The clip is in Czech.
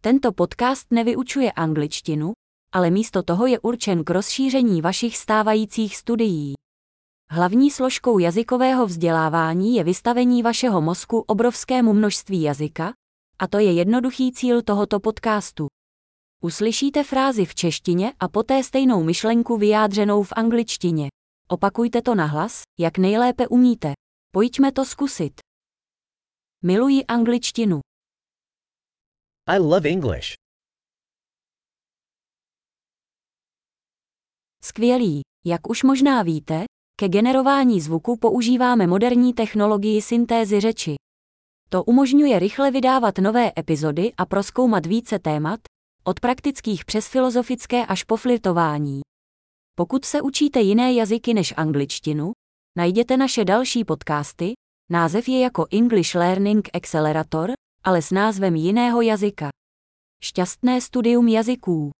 Tento podcast nevyučuje angličtinu, ale místo toho je určen k rozšíření vašich stávajících studií. Hlavní složkou jazykového vzdělávání je vystavení vašeho mozku obrovskému množství jazyka, a to je jednoduchý cíl tohoto podcastu. Uslyšíte frázi v češtině a poté stejnou myšlenku vyjádřenou v angličtině. Opakujte to nahlas, jak nejlépe umíte. Pojďme to zkusit. Miluji angličtinu. I love English. Skvělý. Jak už možná víte, ke generování zvuku používáme moderní technologii syntézy řeči. To umožňuje rychle vydávat nové epizody a proskoumat více témat, od praktických přes filozofické až po flirtování. Pokud se učíte jiné jazyky než angličtinu, najděte naše další podcasty, název je jako English Learning Accelerator, ale s názvem jiného jazyka. Šťastné studium jazyků.